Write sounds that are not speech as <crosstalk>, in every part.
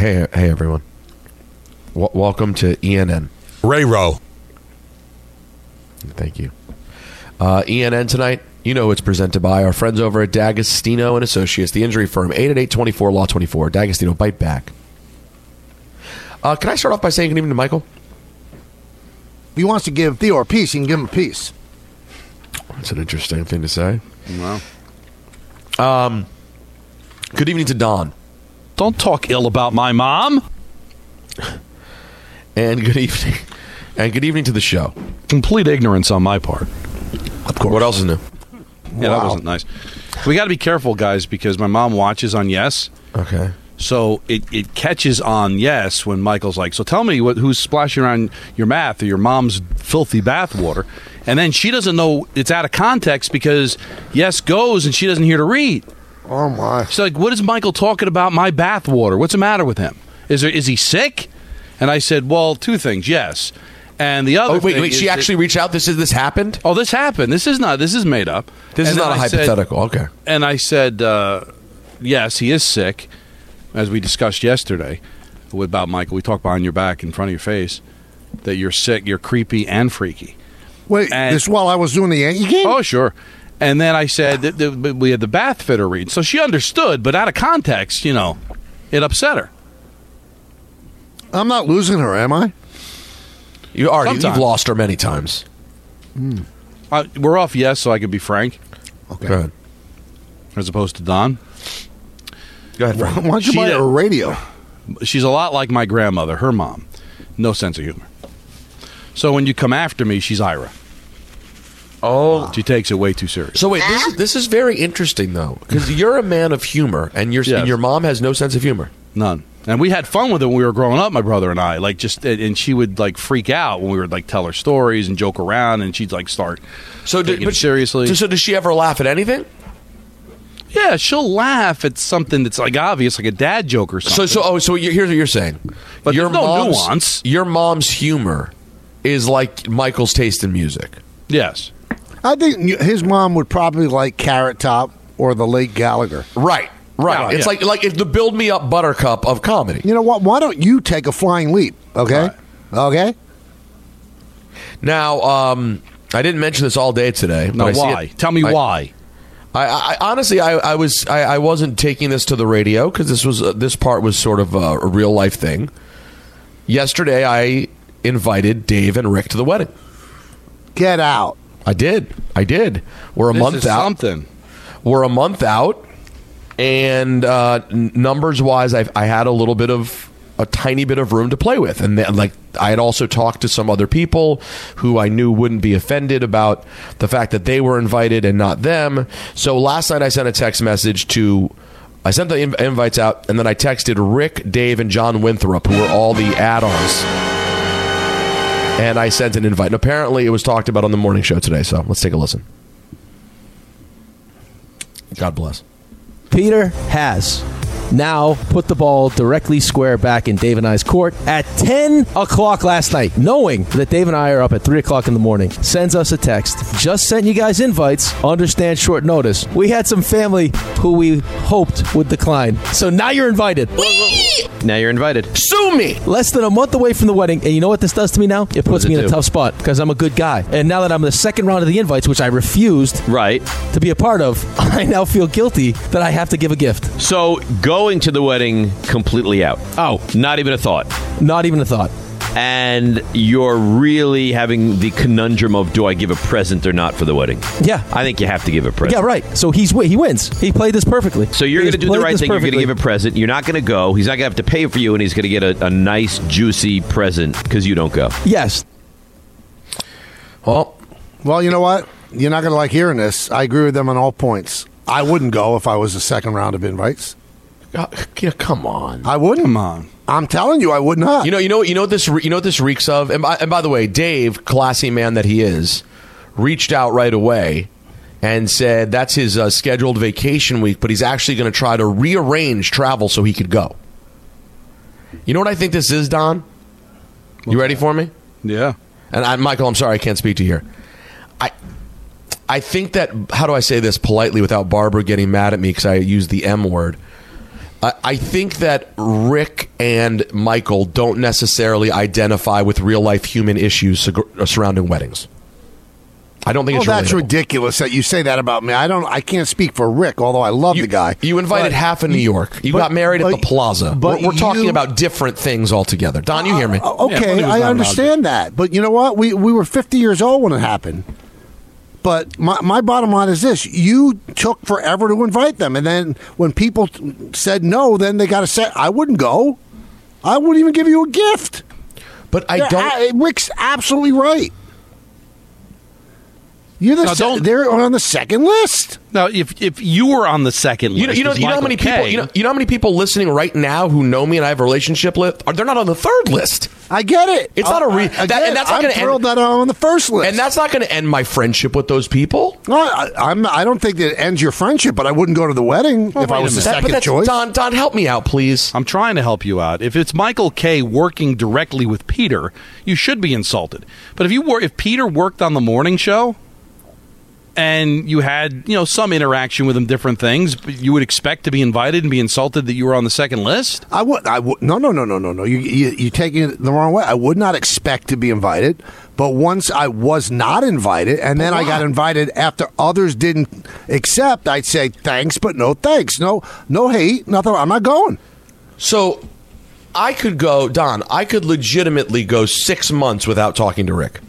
Hey, hey, hey, everyone. W- welcome to ENN. Ray Rowe. Thank you. Uh, ENN tonight. You know it's presented by our friends over at D'Agostino and Associates, the injury firm, 888-24 Law 24. D'Agostino, bite back. Uh, can I start off by saying good evening to Michael? If he wants to give Theo a piece, he can give him a piece. That's an interesting thing to say. Wow. Um, good evening to Don. Don't talk ill about my mom. And good evening. And good evening to the show. Complete ignorance on my part. Of course. What else is new? Yeah, that Wow. wasn't nice. We got to be careful, guys, because my mom watches on Yes. Okay. So it, it catches on yes when Michael's like, so tell me what who's splashing around your math or your mom's filthy bathwater, and then she doesn't know it's out of context because yes goes and she doesn't hear to read. Oh my! She's like, what is Michael talking about? My bathwater? What's the matter with him? Is there is he sick? And I said, well, two things, yes, and the other. Oh, wait, thing wait. is She that- actually reached out. This is this happened. Oh, this happened. This is not. This is made up. This is And then not a I said- hypothetical. okay. and I said, uh, yes, he is sick, as we discussed yesterday about Michael. We talked behind your back, in front of your face, that you're sick, you're creepy and freaky. Wait, And- this while I was doing the Yankee game. Oh, sure. And then I said that, that we had the bath fitter read, so she understood, but out of context, you know, it upset her. I'm not losing her, am I? You already Sometime. you've lost her many times. Uh, we're off yes, so I can be frank, Okay. Go ahead. as opposed to Don. Go ahead, Frank. Why don't you She buy did- her a radio? She's a lot like my grandmother, her mom. No sense of humor. So when you come after me, she's Ira. Oh. She takes it way too serious. So wait, this is, this is very interesting though, because you're a man of humor, and your Yes. and your mom has no sense of humor. None. And we had fun with it when we were growing up, my brother and I. Like just, and she would like freak out when we would like tell her stories and joke around, and she'd like start. So, Taking but it seriously. So, does she ever laugh at anything? Yeah, she'll laugh at something that's like obvious, like a dad joke or something. so, oh, so here's what you're saying. But your there's no mom's, nuance. Your mom's humor is like Michael's taste in music. yes, I think his mom would probably like Carrot Top or the late Gallagher. Right. Right. Oh, it's yeah. like like it's the build me up buttercup of comedy. You know what? Why don't you take a flying leap? Okay. Okay. Now, um, I didn't mention this all day today. but now I why? Tell me I- why. I, I honestly, I, I was, I, I wasn't taking this to the radio because this was uh, this part was sort of a, a real life thing. Yesterday, I invited Dave and Rick to the wedding. Get out. I did, I did. We're a This month out. something. We're a month out, and uh, numbers wise, I, I had a little bit of a tiny bit of room to play with, and then, like I had also talked to some other people who I knew wouldn't be offended about the fact that they were invited and not them. So last night I sent a text message to. I sent the inv- invites out, and then I texted Rick, Dave, and John Winthrop, who were all the add-ons. And I sent an invite. And apparently, it was talked about on the morning show today. So let's take a listen. God bless. Peter has now put the ball directly square back in Dave and I's court at 10 o'clock last night, knowing that Dave and I are up at 3 o'clock in the morning. Sends us a text. Just sent you guys invites. Understand short notice. We had some family who we hoped would decline. So now you're invited. Now you're invited. Sue me. Less than a month away from the wedding, and you know what this does to me now? It puts does me it in a tough spot because I'm a good guy. And now that I'm the second round of the invites, which I refused Right. to be a part of, <laughs> I now feel guilty that I have to give a gift. So go going to the wedding completely out. Oh, not even a thought. Not even a thought. And you're really having the conundrum of do I give a present or not for the wedding? Yeah. I think you have to give a present. Yeah, right. So he's wi- he wins. He played this perfectly. So you're He going to do the played right this thing. You're going to give a present. You're not going to go. He's not going to have to pay for you, and he's going to get a, a nice, juicy present because you don't go. Yes. Well, well, you know what? You're not going to like hearing this. I agree with them on all points. I wouldn't go if I was a second round of invites. Uh, yeah, come on. I wouldn't. Come on. I'm telling you, I would not. You know, you know, you know what this. re- You know what this reeks of. And by, and by the way, Dave, classy man that he is, reached out right away and said that's his uh, scheduled vacation week, but he's actually going to try to rearrange travel so he could go. You know what I think this is, Don? You ready for me? Yeah. And I, Michael, I'm sorry I can't speak to you here. I I think that how do I say this politely without Barbara getting mad at me because I use the M word. I, I think that Rick and Michael don't necessarily identify with real life human issues sur- surrounding weddings. I don't think Oh, it's that's relatable. ridiculous that you say that about me. I don't. I can't speak for Rick, although I love the guy. You invited But- half of New York. You but- got married at the Plaza. but we're we're talking you- about different things altogether. Don, you hear me? Uh, okay, I understand that, but you know what? We we were 50 years old when it happened. But my, my bottom line is this: you took forever to invite them, and then when people t- said no, then they got to say, "I wouldn't go. I wouldn't even give you a gift." But I don't. a- Rick's absolutely right. You're the Now, se- don't- they're on the second list. Now, if if you were on the second You know, list, you know, you know how Michael many people, you know, you know how many people listening right now who know me and I have a relationship with, are they're not on the third list. I get it. It's not a re- I, I that, and that's not I'm going to thrilled end. that I'm on the first list. And that's not going to end my friendship with those people. No, I, I'm. I don't think that it ends your friendship, but I wouldn't go to the wedding if I was the minute. That- second that's- choice. Don, Don, help me out, please. I'm trying to help you out. If it's Michael Kay working directly with Peter, you should be insulted. But if you were, if Peter worked on the morning show, and you had you know some interaction with him, different things, but you would expect to be invited and be insulted that you were on the second list. I would. I would. No, no, no, no, no, no. You, you, you're taking it the wrong way. I would not expect to be invited, but once I was not invited, and then I got invited after others didn't accept, I'd say thanks, but no thanks. No, no hate. Nothing. I'm not going. So I could go, Don, I could legitimately go six months without talking to Rick.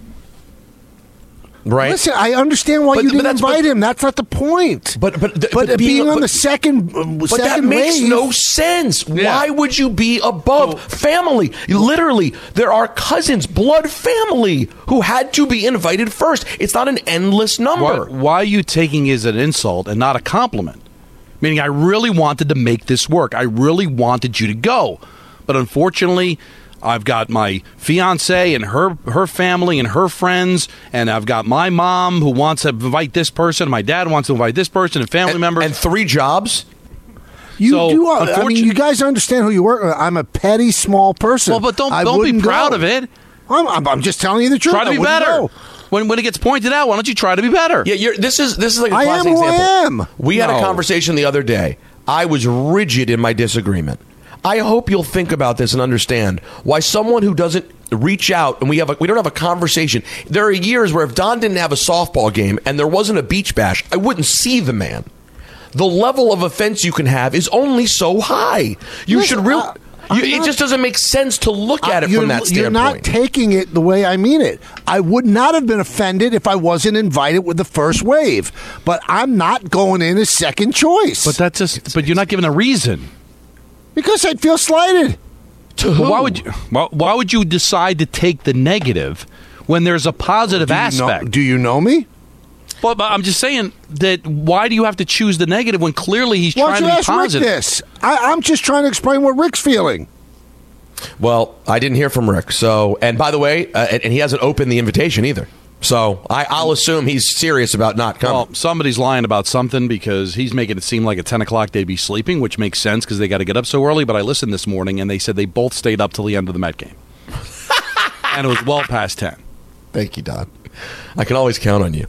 Right? Listen, I understand why But- you didn't that's- invite but- him. That's not the point. But but but, but being, on but- the second, uh, But that makes wave- no sense. Yeah. Why would you be above family? Literally, there are cousins, blood family, who had to be invited first. It's not an endless number. Why, why are you taking it as an insult and not a compliment? Meaning, I really wanted to make this work. I really wanted you to go, but unfortunately, I've got my fiance and her her family and her friends, and I've got my mom who wants to invite this person. My dad wants to invite this person and family members. And three jobs. You So, do. I mean, you guys understand who you work with. I'm a petty, small person. well, but don't I don't be proud go. of it. I'm, I'm, I'm just telling you the truth. Try to be better. go. When when it gets pointed out, why don't you try to be better? Yeah, you're, this is this is like a I classic am who I example. am. We had a conversation the other day. I was rigid in my disagreement. I hope you'll think about this and understand why someone who doesn't reach out and we have a, we don't have a conversation. There are years where if Don didn't have a softball game and there wasn't a beach bash, I wouldn't see the man. The level of offense you can have is only so high. You Listen, should really. Uh, I- I'm You, it not- just doesn't make sense to look at it from that standpoint. You're not taking it the way I mean it. I would not have been offended if I wasn't invited with the first wave, but I'm not going in as second choice. But that's just. But you're not given a reason. Because I'd feel slighted. to But who? why would you? Why, why would you decide to take the negative when there's a positive Do you know- aspect? do you know me? But, but I'm just saying that why do you have to choose the negative when clearly he's Why trying don't you to be ask Rick positive? this? I, I'm just trying to explain what Rick's feeling. Well, I didn't hear from Rick. So, and by the way, uh, and, and he hasn't opened the invitation either. So I, I'll assume he's serious about not coming. Well, somebody's lying about something because he's making it seem like at 10 o'clock they'd be sleeping, which makes sense because they got to get up so early. But I listened this morning and they said they both stayed up till the end of the Met game. <laughs> and it was well past 10. Thank you, Don. I can always count on you.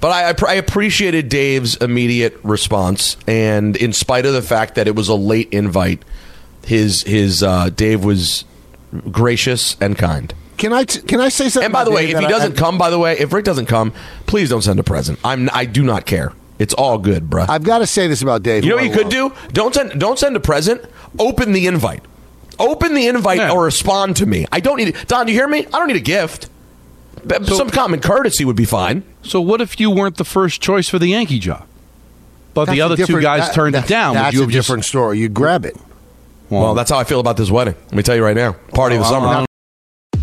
But I, I, I appreciated Dave's immediate response, and in spite of the fact that it was a late invite, his his uh, Dave was gracious and kind. Can I t- can I say something? And by the way, if he I- doesn't come, by the way, if Rick doesn't come, please don't send a present. I'm I do not care. It's all good, bruh. I've got to say this about Dave. You know what you could do? Don't send don't send a present. Open the invite. Open the invite Yeah. or respond to me. I don't need Don, do you hear me? I don't need a gift. B- Some common courtesy would be fine. So what if you weren't the first choice for the Yankee job, but That's the other two guys that- turned it down? Would That's you a have just- different story. You grab it. Well, that's how I feel about this wedding. Let me tell you right now. Party of the Well, summer.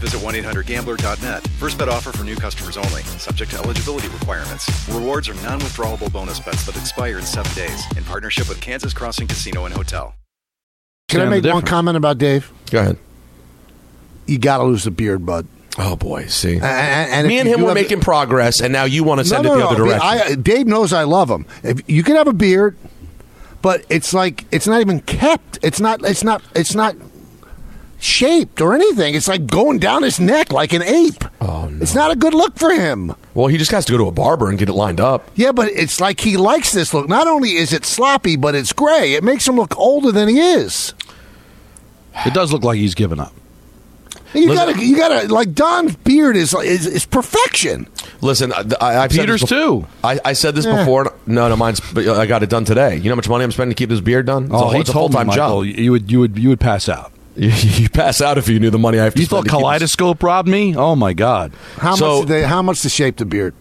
visit 1-800-GAMBLER.net. First bet offer for new customers only. Subject to eligibility requirements. Rewards are non-withdrawable bonus bets that expire in seven days. In partnership with Kansas Crossing Casino and Hotel. Can I make one comment about Dave? Go ahead. You got to lose the beard, bud. Oh boy, see. And, and Me and him were have- making progress, and now you want to send no, it no, the other no. direction. I, Dave knows I love him. If you can have a beard, but it's like it's not even kept. It's not. It's not. It's not shaped or anything. It's like going down his neck like an ape. Oh, no. It's not a good look for him. well, he just has to go to a barber and get it lined up. Yeah, but it's like he likes this look. Not only is it sloppy, but it's gray. It makes him look older than he is. It does look like he's given up. You Listen- gotta, you gotta like Don's beard is is, is perfection. Listen, I, I, I've said Peter's this too. I, I said this Eh. before. No, no, mine's. But I got it done today. You know how much money I'm spending to keep this beard done? It's a, Oh, whole- he it's a told me, full-time Michael, job. you would you would you would pass out. You, <laughs> you pass out if you knew the money I have to You spend. thought to Kaleidoscope robbed me? Oh my God! How So- much? Did they, how much to shape the beard?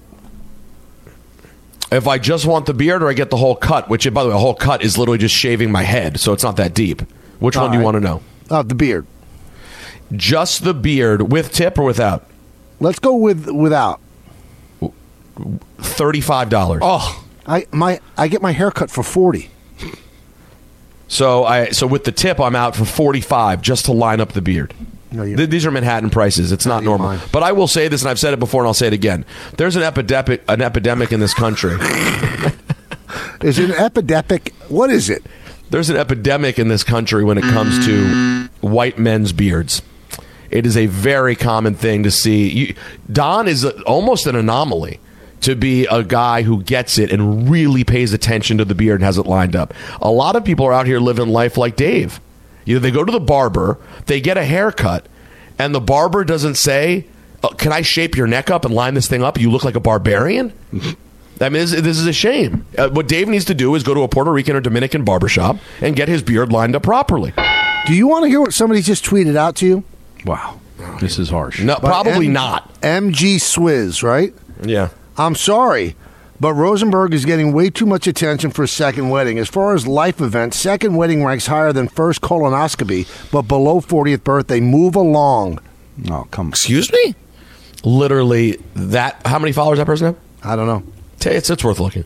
If I just want the beard or I get the whole cut, which by the way, a whole cut is literally just shaving my head, so it's not that deep. Which one do you All want to know? Oh, the beard. Just the beard with tip or without? Let's go with without. Thirty-five dollars. Oh, I my I get my hair cut for forty. So I so with the tip, I'm out for forty-five just to line up the beard. No, you- Th- These are Manhattan prices. It's not normal. But I will say this, and I've said it before, and I'll say it again. There's an epidemic, an epidemic in this country. <laughs> Is it an epidemic? What is it? There's an epidemic in this country when it comes to white men's beards. It is a very common thing to see. You, Don is a, almost an anomaly to be a guy who gets it and really pays attention to the beard and has it lined up. A lot of people are out here living life like Dave. Either they go to the barber, they get a haircut, and the barber doesn't say, "Uh, "Can I shape your neck up and line this thing up? You look like a barbarian." <laughs> I mean, this, this is a shame. Uh, what Dave needs to do is go to a Puerto Rican or Dominican barbershop and get his beard lined up properly. Do you want to hear what somebody just tweeted out to you? wow! This is harsh. No, By probably M- not. MG Swizz, right? Yeah. I'm sorry, but Rosenberg is getting way too much attention for a second wedding. As far as life events, second wedding ranks higher than first colonoscopy, but below 40th birthday. Move along. Oh, come. Excuse me? Literally, that. How many followers that person have? I don't know. It's, it's worth looking.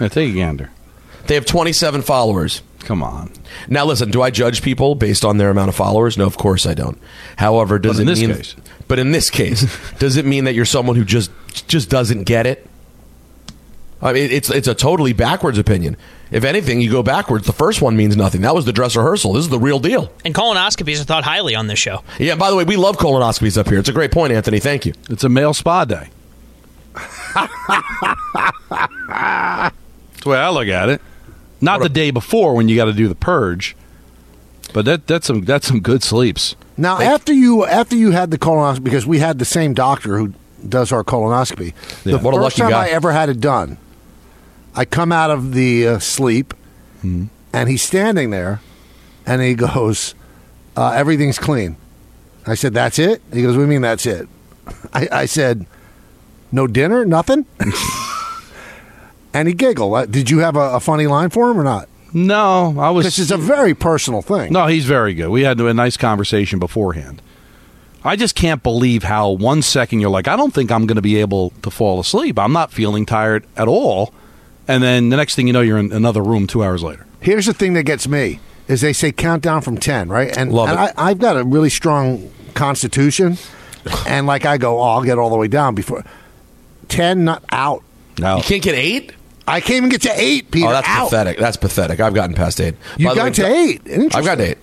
Yeah, take a gander. They have 27 followers. Come on. Now, listen, do I judge people based on their amount of followers? No, of course I don't. However, does But in it this mean? case. But in this case, <laughs> does it mean that you're someone who just just doesn't get it? I mean, it's it's a totally backwards opinion. If anything, you go backwards. The first one means nothing. That was the dress rehearsal. This is the real deal. And colonoscopies are thought highly on this show. Yeah. By the way, we love colonoscopies up here. It's a great point, Anthony. Thank you. It's a male spa day. That's the way I look at it. Not the day before when you got to do the purge, but that that's some that's some good sleeps. Now, after you after you had the colonoscopy, because we had the same doctor who does our colonoscopy. Yeah. The What a first lucky time guy. I ever had it done, I come out of the uh, sleep, Hmm. and he's standing there, and he <laughs> goes, uh, "Everything's clean." I said, "That's it." He goes, "What do you mean that's it?" <laughs> I, I said, "No dinner, nothing." <laughs> and he giggled. Uh, Did you have a, a funny line for him or not? No, I was. This is a very personal thing. No, he's very good. We had a nice conversation beforehand. I just can't believe how one second you're like, I don't think I'm going to be able to fall asleep. I'm not feeling tired at all. And then the next thing you know, you're in another room two hours later. Here's the thing that gets me is they say count down from 10, right? And, Love and it. I, I've got a really strong constitution. <laughs> and like I go, oh, I'll get all the way down before 10, not out. No. You can't get eight? I can't even get to eight, Peter. oh, that's out. pathetic. That's pathetic. I've gotten past eight. You By got way, to eight. Interesting. I've got to eight.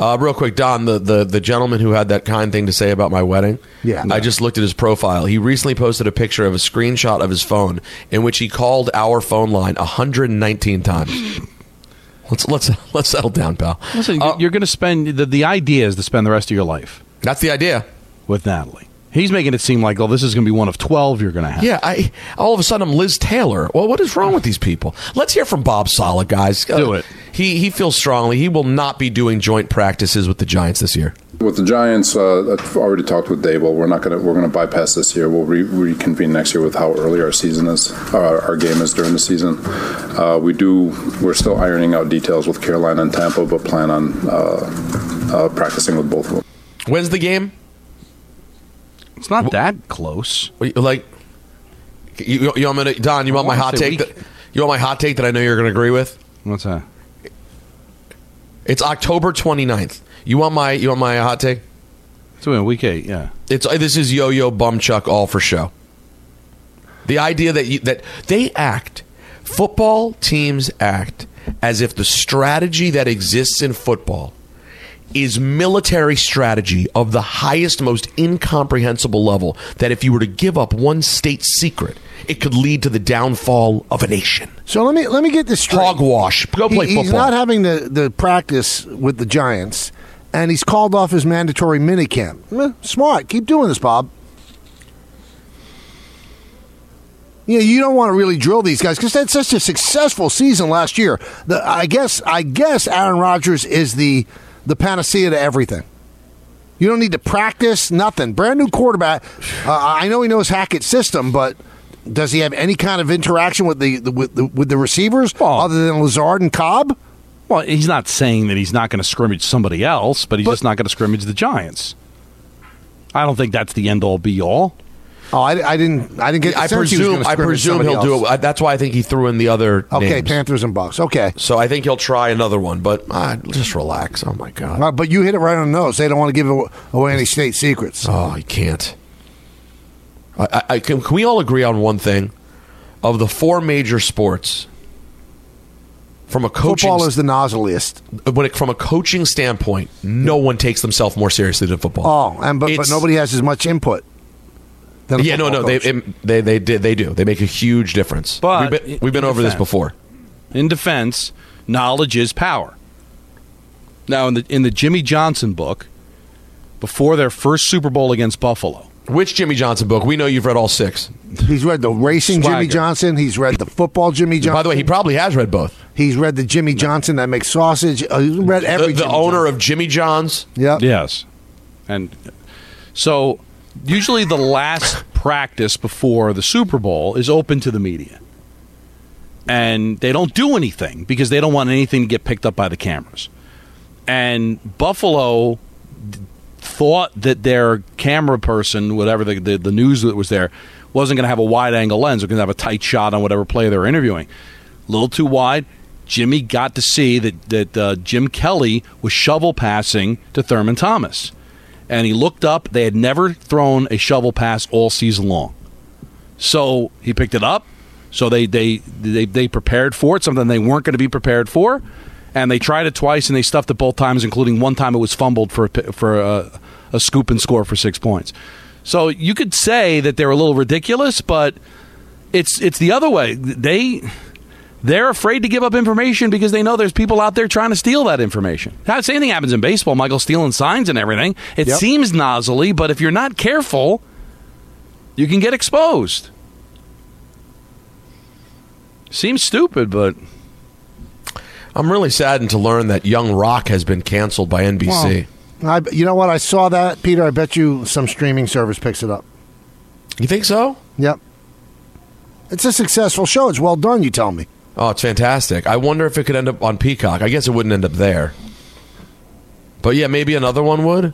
Uh, real quick, Don, the, the, the gentleman who had that kind thing to say about my wedding. Yeah. I just looked at his profile. He recently posted a picture of a screenshot of his phone in which he called our phone line 119 times. <sighs> Let's let's let's settle down, pal. Listen, Uh, you're going to spend the, the idea is to spend the rest of your life That's the idea. with Natalie. He's making it seem like, oh, this is going to be one of 12 you're going to have. Yeah, I all of a sudden I'm Liz Taylor. Well, what is wrong with these people? Let's hear from Bob Saleh, guys. Do it. He he feels strongly he will not be doing joint practices with the Giants this year. With the Giants, uh, I've already talked with Daboll. We're not going to we're going to bypass this year. We'll re- reconvene next year with how early our season is, uh, our game is during the season. Uh, we do. We're still ironing out details with Carolina and Tampa, but plan on uh, uh, practicing with both of them. When's the game? It's not that close. Like, you, you want me to, Don? You want I my hot take? That, you want my hot take that I know you're going to agree with? What's that? It's October 29th. You want my you want my hot take? It's in week eight, yeah. It's this is Yo-Yo Bumchuck all for show. The idea that you, that they act, football teams act as if the strategy that exists in football is military strategy of the highest, most incomprehensible level. That if you were to give up one state secret, it could lead to the downfall of a nation. So let me let me get this straight. Hogwash. Go play He- He's football. not having the, the practice with the Giants, and he's called off his mandatory minicamp. Eh, smart. Keep doing this, Bob. Yeah, you don't want to really drill these guys because that's such a successful season last year. The, I guess I guess Aaron Rodgers is the the panacea to everything. You don't need to practice nothing. Brand new quarterback. Uh, I know he knows Hackett's system, but does he have any kind of interaction with the, the with the with the receivers other than Lazard and Cobb? Well, he's not saying that he's not going to scrimmage somebody else, but he's just not going to scrimmage the Giants. I don't think that's the end all be all. Oh, I, I didn't. I didn't get. I sense he was presume. gonna I scrimmage presume somebody he'll do else. it. I- That's why I think he threw in the other. Okay, names. Panthers and Bucks. Okay, So I think he'll try another one, but ah, just relax. Oh my god. Uh, but you hit it right on the nose. They don't want to give aw- away any state secrets. Oh, I can't. I, I, I can, can we all agree on one thing? Of the four major sports, from a coaching Football is the nozzliest. when it, from a coaching standpoint, no one takes themselves more seriously than football. Oh, and but, but It's- nobody has as much input. Than yeah, no, football no, they, it- they they did they do they make a huge difference. But we've been, we've been over this before. In defense, knowledge is power. Now, in the in the Jimmy Johnson book, before their first Super Bowl against Buffalo, Which Jimmy Johnson book? We know you've read all six. He's read the racing Jimmy Johnson. He's read the football Jimmy Johnson. By the way, he probably has read both. he's read the Jimmy Johnson that makes sausage. Uh, he's read every. the Jimmy owner Johnson. of Jimmy John's. Yep. yes, and so usually the last practice before the Super Bowl is open to the media, and they don't do anything because they don't want anything to get picked up by the cameras. And Buffalo thought that their camera person, whatever the, the, the news that was there, wasn't going to have a wide angle lens. They're going to have a tight shot on whatever player they were interviewing. A little too wide. Jimmy got to see that, that uh, Jim Kelly was shovel passing to Thurman Thomas. And he looked up. They had never thrown a shovel pass all season long. So he picked it up. So they they they, they prepared for it, something they weren't going to be prepared for, and they tried it twice and they stuffed it both times, including one time it was fumbled for a, for a, a scoop and score for six points. So you could say that they're a little ridiculous, but it's it's the other way. They they're afraid to give up information because they know there's people out there trying to steal that information. Now, same thing happens in baseball. Michael stealing signs and everything. It Yep. seems nozzly, but if you're not careful, you can get exposed. Seems stupid, but I'm really saddened to learn that Young Rock has been canceled by NBC. I, you know what? I saw that, Peter. I bet you some streaming service picks it up. you think so? Yep. It's a successful show. It's well done. You tell me. Oh, it's fantastic. I wonder if it could end up on Peacock. I guess it wouldn't end up there. But yeah, maybe another one would.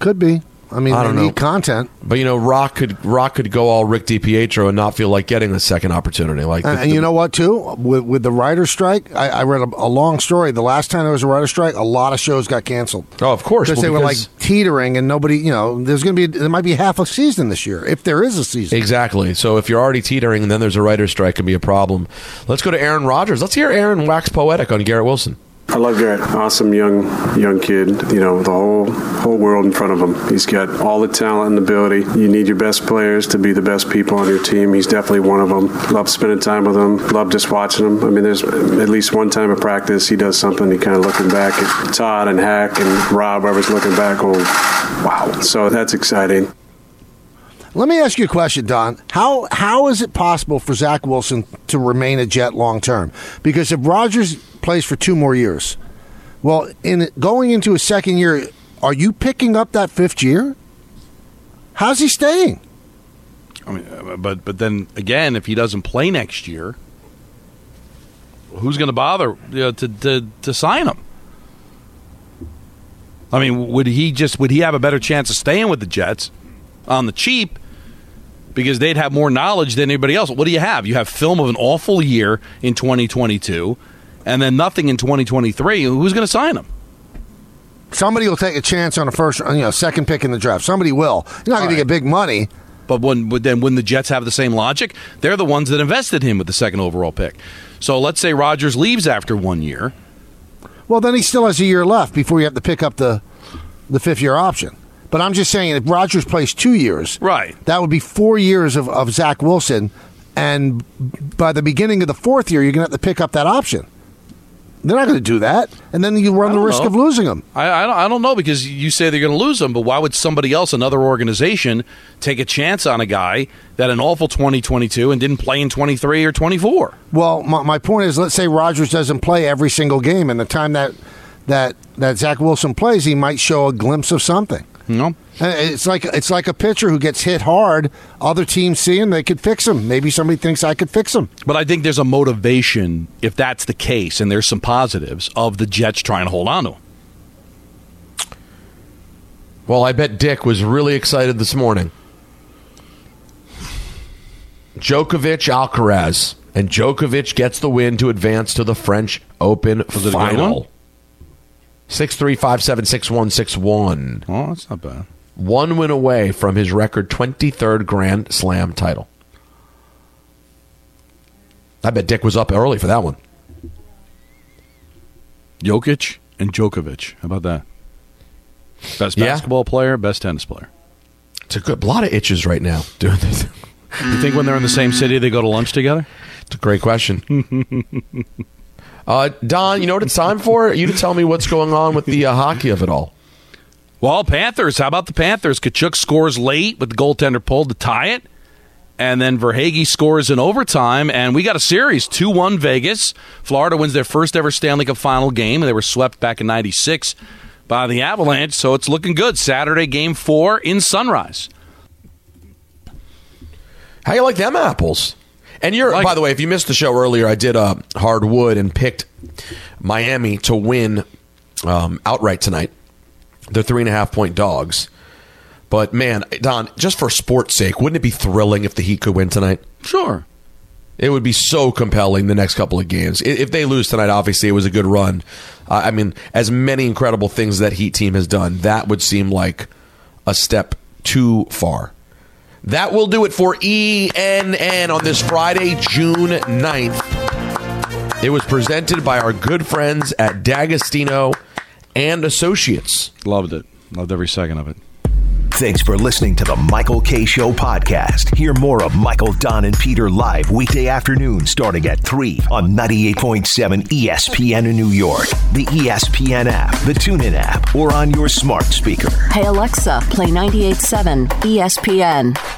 Could be. I mean, I don't need know. content. But you know, Rock could Rock could go all Rick DiPietro and not feel like getting a second opportunity. Like, And, the- and the- you know what, too? With, with the writer's strike, I, I read a, a long story. The last time there was a writer's strike, a lot of shows got canceled. Oh, of course. Because Well, they were like teetering, and nobody, you know, there's going to be, there might be half a season this year, if there is a season. Exactly. So if you're already teetering and then there's a writer's strike, can be a problem. Let's go to Aaron Rodgers. Let's hear Aaron wax poetic on Garrett Wilson. I love Garrett. Awesome young young kid. You know the whole whole world in front of him. He's got all the talent and ability. You need your best players to be the best people on your team. He's definitely one of them. Love spending time with him. Love just watching him. I mean, there's at least one time of practice he does something. He kind of looking back at Todd and Hack and Rob. Was looking back, going, wow. So that's exciting. Let me ask you a question, Don. How how is it possible for Zach Wilson to remain a Jet long term? Because if Rodgers plays for two more years, well, in going into a second year, are you picking up that fifth year? How's he staying? I mean, uh, but but then again, if he doesn't play next year, who's going to bother you know, to, to to sign him? I mean, would he just would he have a better chance of staying with the Jets on the cheap because they'd have more knowledge than anybody else? What do you have? You have film of an awful year in 2022, and then nothing in 2023. Who's going to sign him? Somebody will take a chance on a first, you know, second pick in the draft. Somebody will. You're not going to get big money. But when but then when the Jets have the same logic, they're the ones that invested him with the second overall pick. So let's say Rodgers leaves after one year. Well, then he still has a year left before you have to pick up the the fifth year option. But I'm just saying, if Rodgers plays two years, right, that would be four years of, of Zach Wilson, and by the beginning of the fourth year, you're going to have to pick up that option. They're not going to do that, and then you run the risk know. of losing them. I, I, don't, I don't know because you say they're going to lose them, but why would somebody else, another organization, take a chance on a guy that an awful 2022 and didn't play in 23 or 24? Well, my, my point is, let's say Rodgers doesn't play every single game, and the time that that that Zach Wilson plays, he might show a glimpse of something. No, it's like it's like a pitcher who gets hit hard. Other teams see him, they could fix him. Maybe somebody thinks I could fix him. But I think there's a motivation, if that's the case, and there's some positives of the Jets trying to hold on to him. Well, I bet Dick was really excited this morning. Djokovic Alcaraz. And Djokovic gets the win to advance to the French Open Was it a good final. Six three five seven six one six one. Oh, that's not bad. One win away from his record twenty third Grand Slam title. I bet Dick was up early for that one. Jokic and Djokovic. How about that? Best Yeah. basketball player, best tennis player. It's a good a lot of itches right now doing this. You think when they're in the same city, they go to lunch together? It's a great question. <laughs> uh, Don, you know what it's time for? You to tell me what's going on with the uh, hockey of it all. Well, Panthers. How about the Panthers? Tkachuk scores late with the goaltender pulled to tie it. And then Verhaeghe scores in overtime, and we got a series 2 1 Vegas. Florida wins their first ever Stanley Cup final game, and they were swept back in 96 by the Avalanche, so it's looking good. Saturday, game four in Sunrise. How you like them apples? And you're, by the way, if you missed the show earlier, I did a hardwood and picked Miami to win um, outright tonight. They're three and a half point dogs. But man, Don, just for sport's sake, wouldn't it be thrilling if the Heat could win tonight? Sure. It would be so compelling the next couple of games. If they lose tonight, obviously it was a good run. Uh, I mean, as many incredible things that Heat team has done, that would seem like a step too far. That will do it for ENN on this Friday, June 9th. It was presented by our good friends at D'Agostino and Associates. Loved it. Loved every second of it. Thanks for listening to the Michael Kay Show podcast. Hear more of Michael, Don, and Peter live weekday afternoon starting at 3 on 98.7 ESPN in New York, the ESPN app, the TuneIn app, or on your smart speaker. Hey Alexa, play 98.7 ESPN.